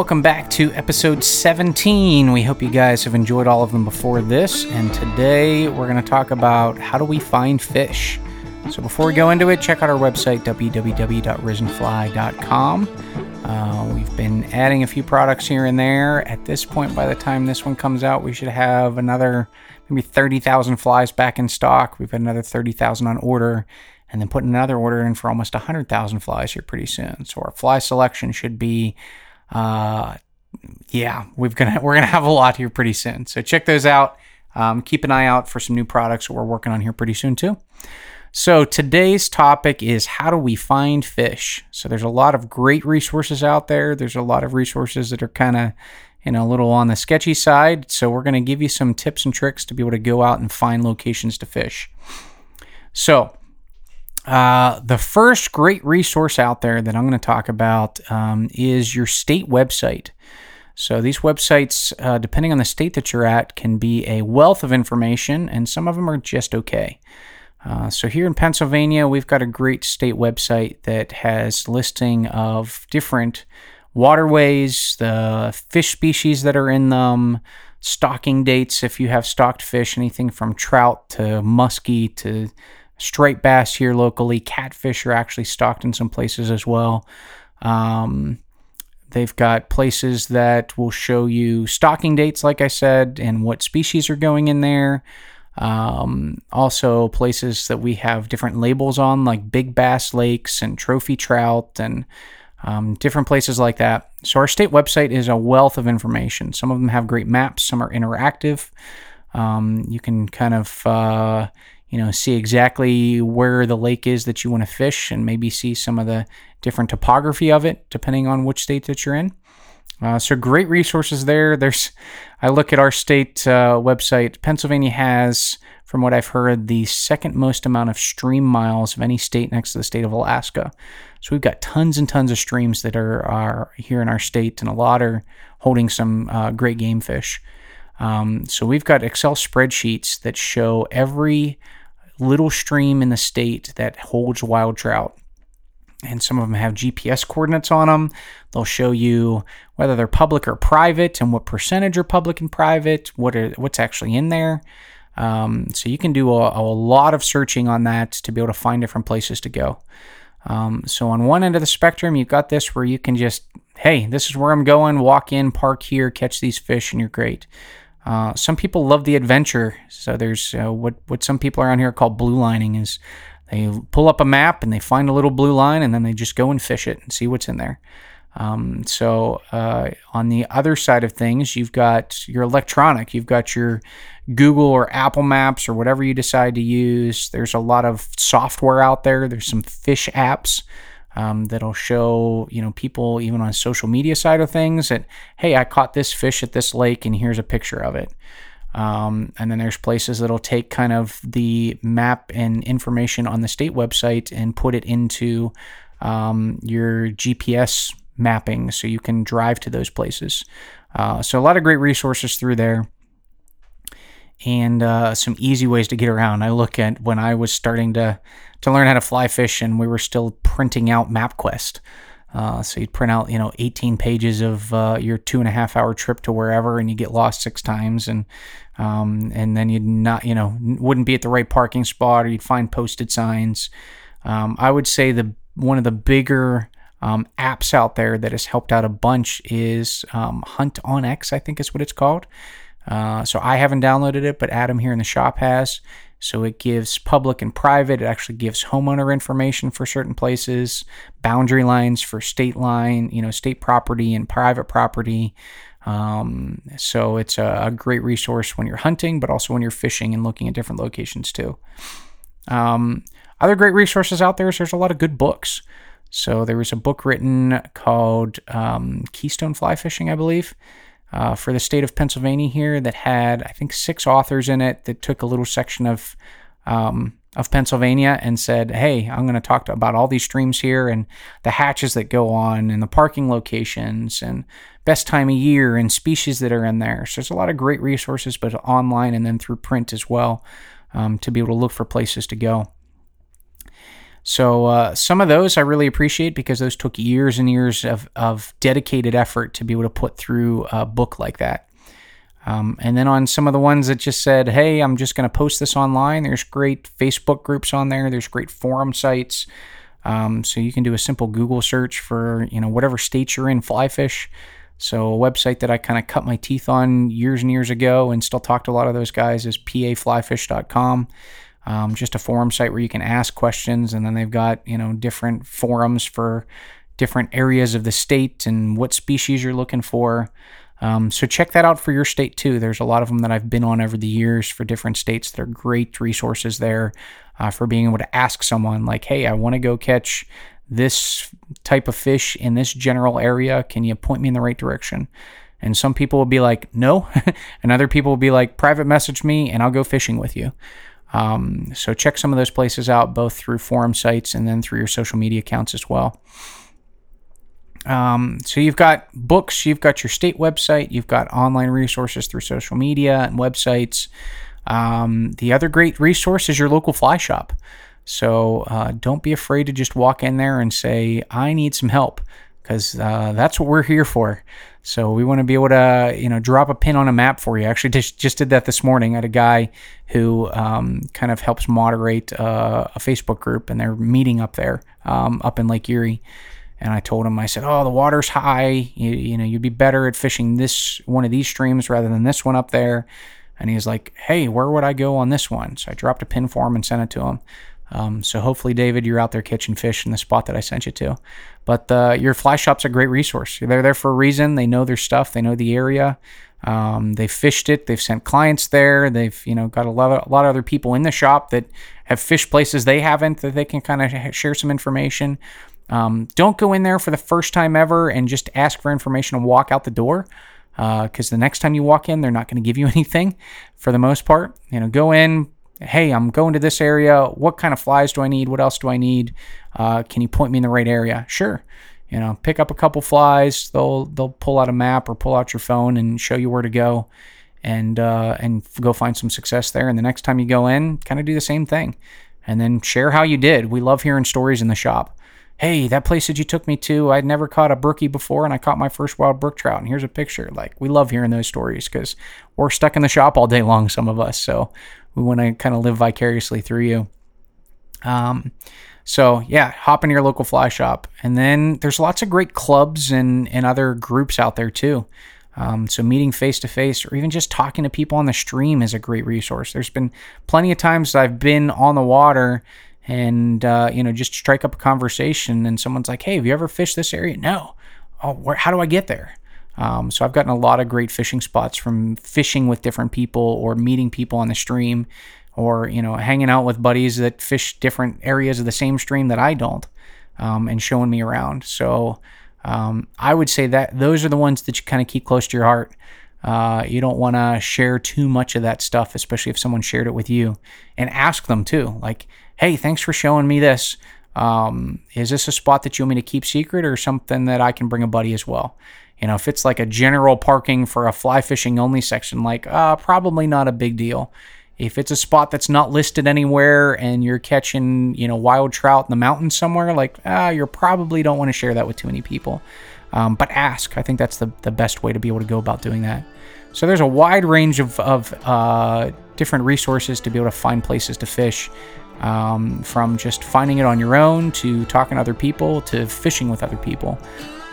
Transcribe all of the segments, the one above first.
welcome back to episode 17. We hope you guys have enjoyed all of them before this, and today we're going to talk about how do we find fish. So before we go into it, check out our website www.risenfly.com. Uh, we've been adding a few products here and there. At this point, by the time this one comes out, we should have another maybe 30,000 flies back in stock. We've got another 30,000 on order, and then putting another order in for almost 100,000 flies here pretty soon. So our fly selection should be uh, yeah, we've gonna we're gonna have a lot here pretty soon. So check those out. Um, keep an eye out for some new products that we're working on here pretty soon too. So today's topic is how do we find fish? So there's a lot of great resources out there. There's a lot of resources that are kind of you know a little on the sketchy side. So we're to give you some tips and tricks to be able to go out and find locations to fish. So uh, the first great resource out there that I'm going to talk about um, is your state website. So, these websites, uh, depending on the state that you're at, can be a wealth of information, and some of them are just okay. Uh, so, here in Pennsylvania, we've got a great state website that has listing of different waterways, the fish species that are in them, stocking dates if you have stocked fish, anything from trout to muskie to striped bass here locally. Catfish are actually stocked in some places as well. Um, they've got places that will show you stocking dates, like I said, and what species are going in there. Um, also, places that we have different labels on, like Big Bass Lakes and Trophy Trout, and um, different places like that. So, our state website is a wealth of information. Some of them have great maps, some are interactive. Um, you can kind of uh, you know, see exactly where the lake is that you want to fish and maybe see some of the different topography of it, depending on which state that you're in. Uh, so great resources there. There's, I look at our state uh, website. Pennsylvania has, from what I've heard, the second most amount of stream miles of any state next to the state of Alaska. So we've got tons and tons of streams that are, are here in our state, and a lot are holding some uh, great game fish. Um, so we've got Excel spreadsheets that show every little stream in the state that holds wild trout. And some of them have GPS coordinates on them. They'll show you whether they're public or private and what percentage are public and private, what are, what's actually in there. Um, so you can do a, a, lot of searching on that to be able to find different places to go. Um, so on one end of the spectrum, you've got this where you can just, hey, this is where I'm going, walk in, park here, catch these fish, and you're great. Uh, some people love the adventure. So there's uh, what what some people around here call blue lining is they pull up a map and they find a little blue line and then they just go and fish it and see what's in there. Um, so uh, on the other side of things, you've got your electronic. You've got your Google or Apple Maps or whatever you decide to use. There's a lot of software out there. There's some fish apps um, that'll show you know people even on social media side of things that hey I caught this fish at this lake and here's a picture of it. Um, and then there's places that'll take kind of the map and information on the state website and put it into um, your GPS mapping so you can drive to those places. Uh, so a lot of great resources through there and uh, some easy ways to get around. I look at when I was starting to to learn how to fly fish, and we were still printing out MapQuest. Uh, so you'd print out, you know, 18 pages of uh, your two and a half hour trip to wherever, and you get lost six times, and um, and then you'd not, you know, wouldn't be at the right parking spot, or you'd find posted signs. Um, I would say the one of the bigger um, apps out there that has helped out a bunch is um, Hunt onX, I think is what it's called. Uh, so I haven't downloaded it, but Adam here in the shop has. So it gives public and private. It actually gives homeowner information for certain places, boundary lines for state line, you know, state property and private property. Um, so it's a, a, great resource when you're hunting, but also when you're fishing and looking at different locations too. Um, other great resources out there is there's a lot of good books. So there was a book written called um, Keystone Fly Fishing, I believe uh, for the state of Pennsylvania here that had, I think, six authors in it that took a little section of um, of Pennsylvania and said, "Hey, I'm going to talk about all these streams here and the hatches that go on and the parking locations and best time of year and species that are in there." So there's a lot of great resources, but online and then through print as well, um, to be able to look for places to go. So uh, some of those I really appreciate because those took years and years of, of dedicated effort to be able to put through a book like that. Um, and then on some of the ones that just said, hey, I'm just going to post this online, there's great Facebook groups on there, there's great forum sites. Um, so you can do a simple Google search for, you know, whatever state you're in, fly fish. So a website that I kind of cut my teeth on years and years ago and still talk to a lot of those guys is paflyfish.com. Um, just a forum site where you can ask questions, and then they've got you know different forums for different areas of the state and what species you're looking for. Um, so check that out for your state too. There's a lot of them that I've been on over the years for different states that are great resources there uh, for being able to ask someone like, "Hey, I want to go catch this type of fish in this general area. Can you point me in the right direction?" And some people will be like, "No," and other people will be like, "Private message me, and I'll go fishing with you." Um, so check some of those places out, both through forum sites and then through your social media accounts as well. Um, so you've got books, you've got your state website, you've got online resources through social media and websites. Um, the other great resource is your local fly shop. So uh, don't be afraid to just walk in there and say, I need some help, because uh, that's what we're here for. So we want to be able to, you know, drop a pin on a map for you. Actually, just just did that this morning. I had a guy who um, kind of helps moderate uh, a Facebook group, and they're meeting up there, um, up in Lake Erie. And I told him, I said, "Oh, the water's high. You, you know, you'd be better at fishing this one of these streams rather than this one up there." And he's like, "Hey, where would I go on this one?" So I dropped a pin for him and sent it to him. Um, so hopefully, David, you're out there catching fish in the spot that I sent you to. But uh, your fly shop's a great resource. They're there for a reason. They know their stuff. They know the area. Um, they've fished it. They've sent clients there. They've you know got a lot of, a lot of other people in the shop that have fished places they haven't that they can kind of share some information. Um, don't go in there for the first time ever and just ask for information and walk out the door because uh, the next time you walk in, they're not going to give you anything for the most part. You know, go in, hey, I'm going to this area. What kind of flies do I need? What else do I need? Uh, can you point me in the right area? Sure. You know, pick up a couple flies. They'll they'll pull out a map or pull out your phone and show you where to go, and uh, and go find some success there. And the next time you go in, kind of do the same thing, and then share how you did. We love hearing stories in the shop. Hey, that place that you took me to, I'd never caught a brookie before, and I caught my first wild brook trout. And here's a picture. Like we love hearing those stories because we're stuck in the shop all day long. Some of us, so we want to kind of live vicariously through you. Um, so yeah, hop into your local fly shop, and then there's lots of great clubs and and other groups out there too. Um, so meeting face to face, or even just talking to people on the stream, is a great resource. There's been plenty of times I've been on the water and uh, you know just strike up a conversation, and someone's like, "Hey, have you ever fished this area?" No. Oh, where? How do I get there? Um, so I've gotten a lot of great fishing spots from fishing with different people or meeting people on the stream or, you know, hanging out with buddies that fish different areas of the same stream that I don't um, and showing me around. So um, I would say that those are the ones that you kind of keep close to your heart. Uh, you don't want to share too much of that stuff, especially if someone shared it with you. And ask them too, like, hey, thanks for showing me this. Um, is this a spot that you want me to keep secret or something that I can bring a buddy as well? You know, if it's like a general parking for a fly fishing only section, like uh, probably not a big deal. If it's a spot that's not listed anywhere and you're catching, you know, wild trout in the mountains somewhere, like ah, you probably don't want to share that with too many people. Um, but ask. I think that's the, the best way to be able to go about doing that. So there's a wide range of, of uh, different resources to be able to find places to fish, um, from just finding it on your own to talking to other people to fishing with other people.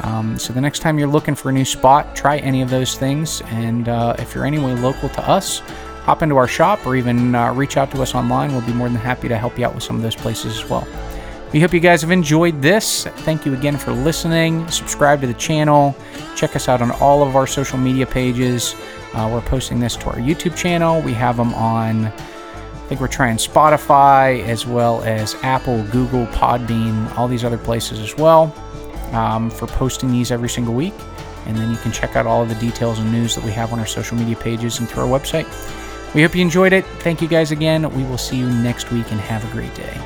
Um, so the next time you're looking for a new spot, try any of those things. And uh, if you're anyway local to us, hop into our shop or even uh, reach out to us online. We'll be more than happy to help you out with some of those places as well. We hope you guys have enjoyed this. Thank you again for listening. Subscribe to the channel. Check us out on all of our social media pages. Uh, we're posting this to our YouTube channel. We have them on, I think we're trying Spotify as well as Apple, Google, Podbean, all these other places as well um, for posting these every single week. And then you can check out all of the details and news that we have on our social media pages and through our website. We hope you enjoyed it. Thank you guys again. We will see you next week and have a great day.